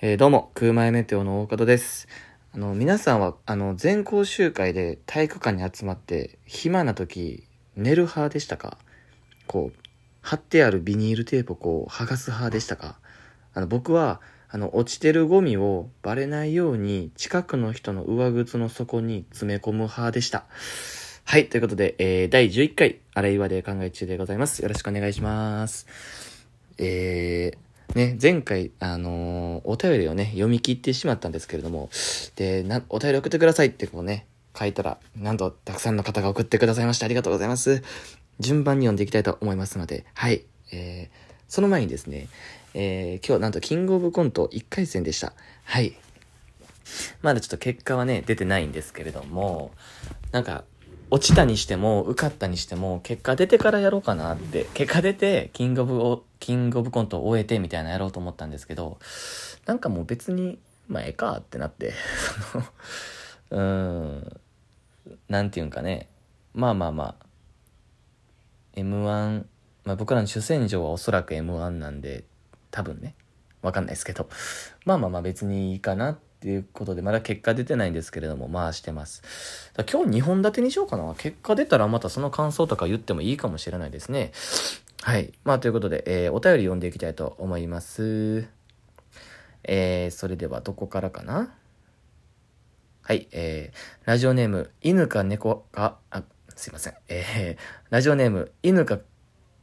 えーどうも、空前メテオの大門です。あの、皆さんは、あの、全校集会で体育館に集まって、暇な時、寝る派でしたか？こう、貼ってあるビニールテープをこう、剥がす派でしたか？あの、僕は、あの、落ちてるゴミをバレないように、近くの人の上靴の底に詰め込む派でした。はい、ということで、えー、第11回、あれ岩で考え中でございます。よろしくお願いします。えー、ね、前回、あのーお便りをね、読み切ってしまったんですけれども、で、な、お便り送ってくださいってこうね、書いたら、なんとたくさんの方が送ってくださいました。ありがとうございます。順番に読んでいきたいと思いますので、はい。えー、その前にですね、えー、今日なんとキングオブコント1回戦でした。はい。まだちょっと結果はね、出てないんですけれども、なんか、落ちたにしても、受かったにしても、結果出てからやろうかなって、結果出て、キングオブを、キングオブコントを終えてみたいなやろうと思ったんですけど、なんかもう別に、まあ、ええかってなって、その、うん、なんていうんかね、まあまあまあ、M1、まあ僕らの主戦場はおそらく M1 なんで、多分ね、わかんないですけど、まあまあまあ別にいいかなってっていうことで、まだ結果出てないんですけれども、まあしてます。今日2本立てにしようかな。結果出たらまたその感想とか言ってもいいかもしれないですね。はい。まあということで、えーお便り読んでいきたいと思います。えー、それではどこからかな？はい、えー、ラジオネーム、犬か猫か、あ、すいません。えー、ラジオネーム、犬か、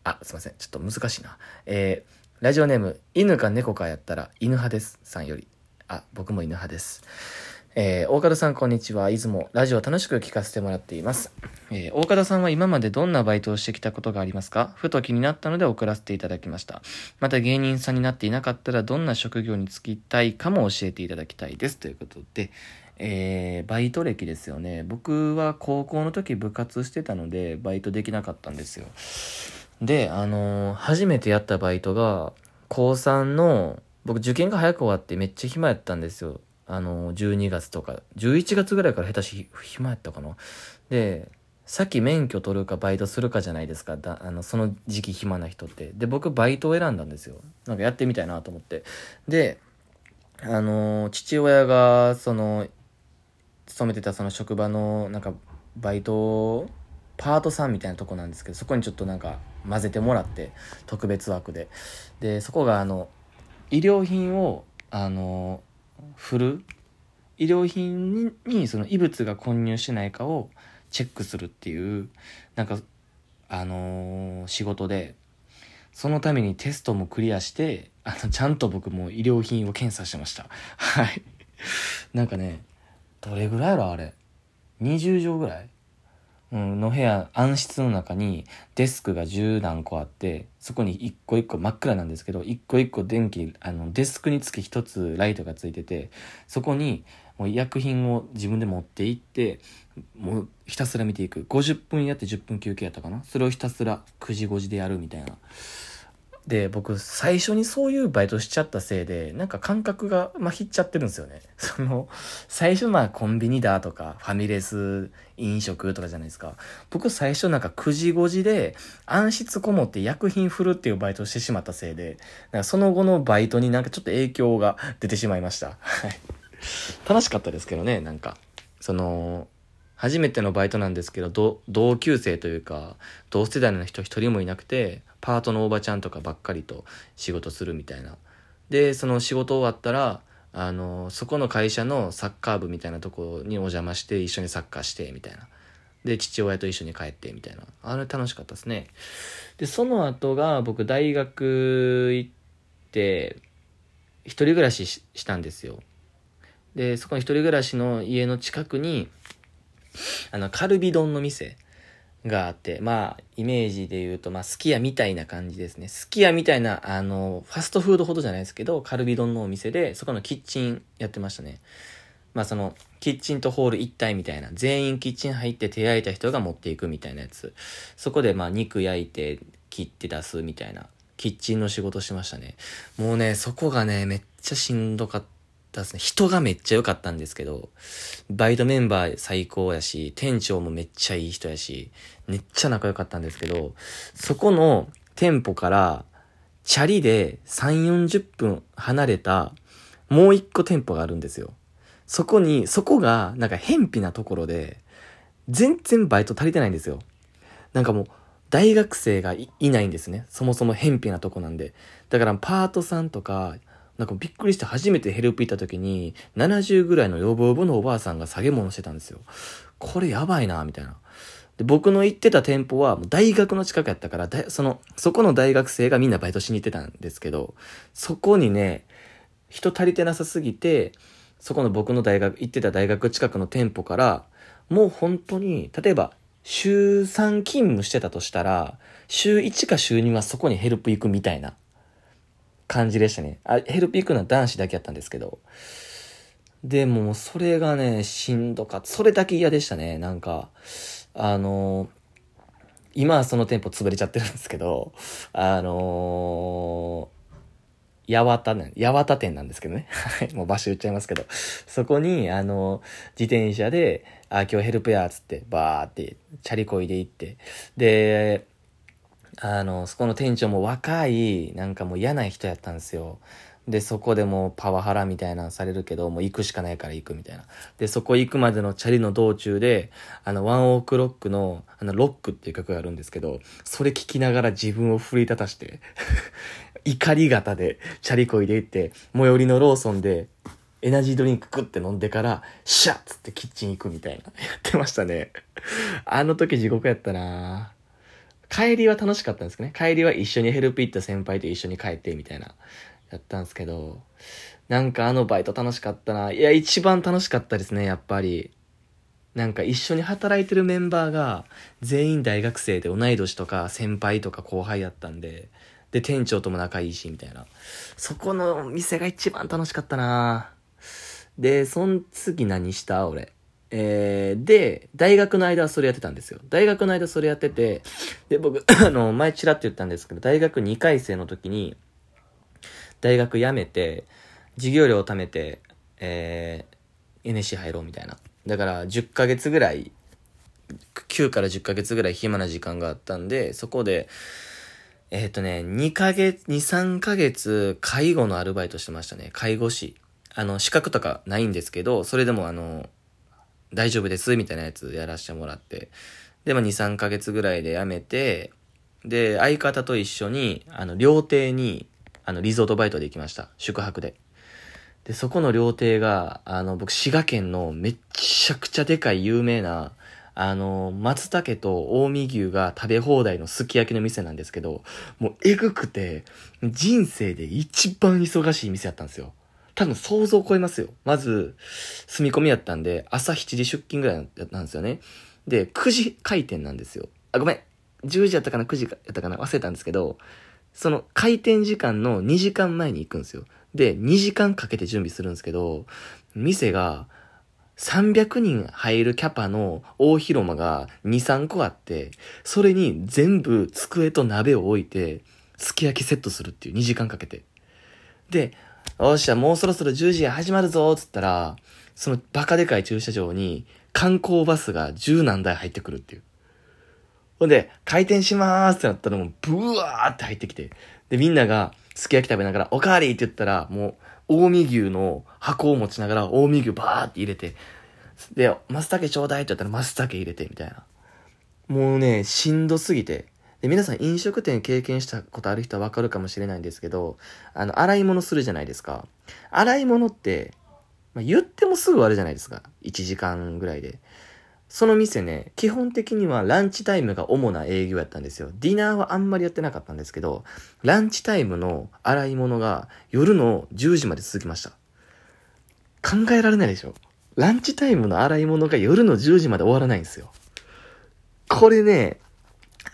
あ、すいません。ちょっと難しいな。えー、ラジオネーム、犬か猫かやったら犬派です。さんより。あ、僕も犬派です。えー、大方さんこんにちは。いつもラジオ楽しく聞かせてもらっています。えー、大方さんは今までどんなバイトをしてきたことがありますか？ふと気になったので送らせていただきました。また芸人さんになっていなかったらどんな職業に就きたいかも教えていただきたいです。ということで、えー、バイト歴ですよね。僕は高校の時部活してたので、バイトできなかったんですよ。で、あのー初めてやったバイトが、高3の、僕受験が早く終わってめっちゃ暇やったんですよ。あの12月とか、11月ぐらいから下手し暇やったかな。で、さっき免許取るかバイトするかじゃないですか。だあの、その時期暇な人って。で、僕バイトを選んだんですよ。なんかやってみたいなと思って。で、あの父親が、その、勤めてたその職場の、なんか、バイト、パートさんみたいなとこなんですけど、そこにちょっとなんか混ぜてもらって、特別枠で。で、そこがあの、医療品を、あの、振る医療品にその異物が混入しないかをチェックするっていう、なんか、あのー仕事で、そのためにテストもクリアして、あの、ちゃんと僕も医療品を検査してました。はい。なんかね、どれぐらいやろあれ。20畳ぐらいの部屋、暗室の中にデスクが十何個あって、そこに一個一個真っ暗なんですけど、一個一個電気、あの、デスクにつき一つライトがついてて、そこにもう医薬品を自分で持って行って、もうひたすら見ていく。50分やって10分休憩やったかな？それをひたすら9時5時でやるみたいな。で、僕、最初にそういうバイトしちゃったせいで、なんか感覚がまひっちゃってるんですよね。その、最初まあコンビニだとか、ファミレス、飲食とかじゃないですか。僕最初なんか9時5時で暗室こもって薬品振るっていうバイトをしてしまったせいで、なんかその後のバイトになんかちょっと影響が出てしまいました。はい。楽しかったですけどね、なんか。その、初めてのバイトなんですけど、同級生というか、同世代の人一人もいなくて、パートのおばちゃんとかばっかりと仕事するみたいな。で、その仕事終わったら、あの、そこの会社のサッカー部みたいなとこにお邪魔して、一緒にサッカーして、みたいな。で、父親と一緒に帰って、みたいな。あれ楽しかったですね。で、その後が、僕大学行って、一人暮らししたんですよ。で、そこの一人暮らしの家の近くに、あの、カルビ丼の店があって、まあ、イメージで言うと、まあ、すき家みたいな感じですね。すき家みたいな、あの、ファストフードほどじゃないですけど、カルビ丼のお店で、そこのキッチンやってましたね。まあ、その、キッチンとホール一体みたいな、全員キッチン入って手焼いた人が持っていくみたいなやつ。そこで、まあ、肉焼いて、切って出すみたいな、キッチンの仕事しましたね。もうね、そこがね、めっちゃしんどかったですね。人がめっちゃ良かったんですけど、バイトメンバー最高やし、店長もめっちゃいい人やし、めっちゃ仲良かったんですけど、そこの店舗から、チャリで3、40分離れた、もう一個店舗があるんですよ。そこに、そこが、なんか、偏僻なところで、全然バイト足りてないんですよ。なんかもう、大学生がいないんですね。そもそも偏僻なとこなんで。だから、パートさんとか、なんかびっくりして初めてヘルプ行った時に、70ぐらいのヨボヨボのおばあさんが下げ物してたんですよ。これやばいな、みたいな。で、僕の行ってた店舗は、大学の近くやったから、その、そこの大学生がみんなバイトしに行ってたんですけど、そこにね、人足りてなさすぎて、そこの僕の大学、行ってた大学近くの店舗から、もう本当に、例えば、週3勤務してたとしたら、週1か週2はそこにヘルプ行くみたいな感じでしたね。あ、ヘルプ行くのは男子だけやったんですけど。でも、それがね、しんどかった。それだけ嫌でしたね。なんか、あの今はその店舗潰れちゃってるんですけど、あのー、八幡ね、八幡店なんですけどね。はい、もう場所言っちゃいますけど。そこに、あの自転車で、あ、今日ヘルプや、つって、バーって、チャリこいで行って、で、あの、そこの店長も若い、なんかもう嫌な人やったんですよ。で、そこでもうパワハラみたいなのされるけど、もう行くしかないから行くみたいな。で、そこ行くまでのチャリの道中で、あの、ワンオークロックの、あの、ロックっていう曲があるんですけど、それ聴きながら自分を奮い立たして、怒り型でチャリこいで行って、最寄りのローソンで、エナジードリンククって飲んでから、シャッつってキッチン行くみたいな。やってましたね。あの時地獄やったなぁ帰りは楽しかったんですけどね。帰りは一緒にヘルプ行った先輩と一緒に帰ってみたいな。やったんですけど、なんかあのバイト楽しかったな。いや、一番楽しかったですね、やっぱり。なんか一緒に働いてるメンバーが全員大学生で同い年とか先輩とか後輩やったんで、で、店長とも仲いいし、みたいな。そこの店が一番楽しかったなで、そん次何した？俺。えー、で、大学の間はそれやってたんですよ。大学の間それやってて、で、僕、あの、前チラって言ったんですけど、大学2回生の時に、大学辞めて、授業料を貯めて、えー、NSC 入ろうみたいな。だから、10ヶ月ぐらい、9から10ヶ月ぐらい暇な時間があったんで、そこで、えっ、ー、とね、2ヶ月、2、3ヶ月、介護のアルバイトしてましたね。介護士。あの、資格とかないんですけど、それでもあの、大丈夫です、みたいなやつやらせてもらって。で、まあ、2、3ヶ月ぐらいで辞めて、で、相方と一緒に、あの、料亭にあの、リゾートバイトで行きました。宿泊で。で、そこの料亭が、あの、僕、滋賀県のめっちゃくちゃでかい有名な、あの、松茸と近江牛が食べ放題のすき焼きの店なんですけど、もうえぐくて、人生で一番忙しい店やったんですよ。多分想像を超えますよ。まず、住み込みやったんで、朝7時出勤ぐらいだったんですよね。で、9時開店なんですよ。あ、ごめん。10時やったかな ?9 時やったかな忘れたんですけど、その開店時間の2時間前に行くんですよ。で、2時間かけて準備するんですけど、店が300人入るキャパの大広間が2、3個あって、それに全部机と鍋を置いて、すき焼きセットするっていう2時間かけて。で、よっしゃ、もうそろそろ10時始まるぞっつったら、そのバカでかい駐車場に観光バスが10何台入ってくるっていう。ほんで、開店しまーすってなったらもう、ブワーって入ってきて。で、みんなが、すき焼き食べながら、おかわりって言ったら、もう、近江牛の箱を持ちながら、近江牛バーって入れて、で、松茸ちょうだいって言ったら、松茸入れて、みたいな。もうね、しんどすぎて。で、皆さん飲食店経験したことある人はわかるかもしれないんですけど、あの、洗い物するじゃないですか。洗い物って、まあ、言ってもすぐ終わるじゃないですか。1時間ぐらいで。その店ね、基本的にはランチタイムが主な営業やったんですよ。ディナーはあんまりやってなかったんですけど、ランチタイムの洗い物が夜の10時まで続きました。考えられないでしょランチタイムの洗い物が夜の10時まで終わらないんですよ。これね、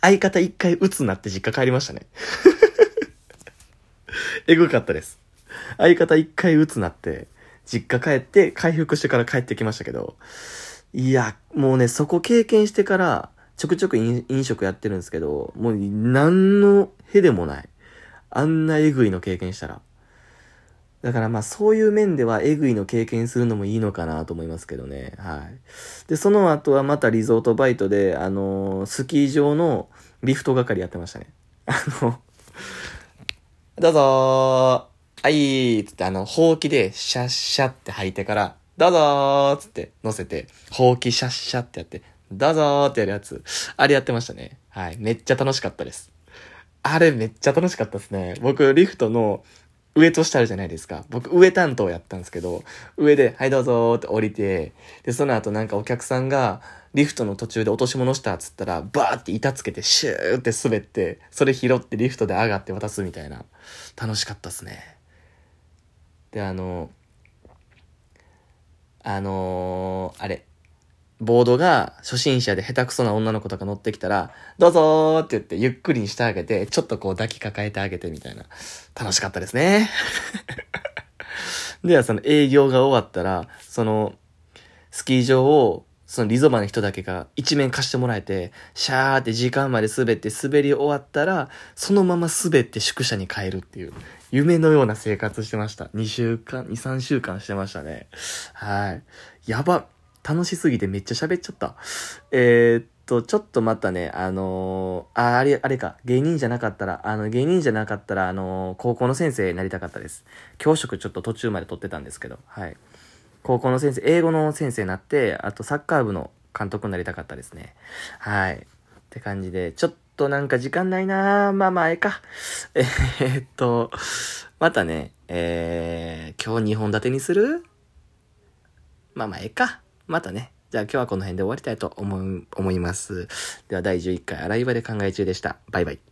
相方一回打つなって実家帰りましたね。えぐかったです。相方一回打つなって、実家帰って回復してから帰ってきましたけど、いや、もうね、そこ経験してから、ちょくちょく飲食やってるんですけど、もう何のへでもない。あんなえぐいの経験したら。だからまあそういう面ではえぐいの経験するのもいいのかなと思いますけどね。はい。で、その後はまたリゾートバイトで、あのー、スキー場のリフト係やってましたね。あの、どうぞあいーっつってあの、ほうきでシャッシャって吐いてから、どうぞーつって乗せて、ほうきシャッシャってやって、どうぞーってやるやつ。あれやってましたね。はい。めっちゃ楽しかったです。あれめっちゃ楽しかったですね。僕、リフトの上と下あるじゃないですか。僕、上担当やったんですけど、上で、はいどうぞーって降りて、で、その後なんかお客さんが、リフトの途中で落とし物したっつったら、バーって板つけてシューって滑って、それ拾ってリフトで上がって渡すみたいな。楽しかったっすね。で、あの、あのーあれ、ボードが初心者で下手くそな女の子とか乗ってきたら、どうぞーって言ってゆっくりにしてあげて、ちょっとこう抱きかかえてあげてみたいな。楽しかったですね。ではその営業が終わったら、その、スキー場を、そのリゾバの人だけが一面貸してもらえて、シャーって時間まで滑って滑り終わったら、そのまま滑って宿舎に帰るっていう、夢のような生活してました。2週間、2、3週間してましたね。はい。やば。楽しすぎてめっちゃ喋っちゃった。えー、っと、ちょっとまたね、あのーあ、あれ、あれか、芸人じゃなかったら、あの、芸人じゃなかったら、あのー高校の先生になりたかったです。教職ちょっと途中まで取ってたんですけど、はい。高校の先生、英語の先生になって、あとサッカー部の監督になりたかったですね。はい。って感じで、ちょっとなんか時間ないなぁまあまあ、ええか。えーっと、またね、えー、今日2本立てにする？まあまあ、ええか。またね。じゃあ今日はこの辺で終わりたいと思う、思います。では第11回洗い場で考え中でした。バイバイ。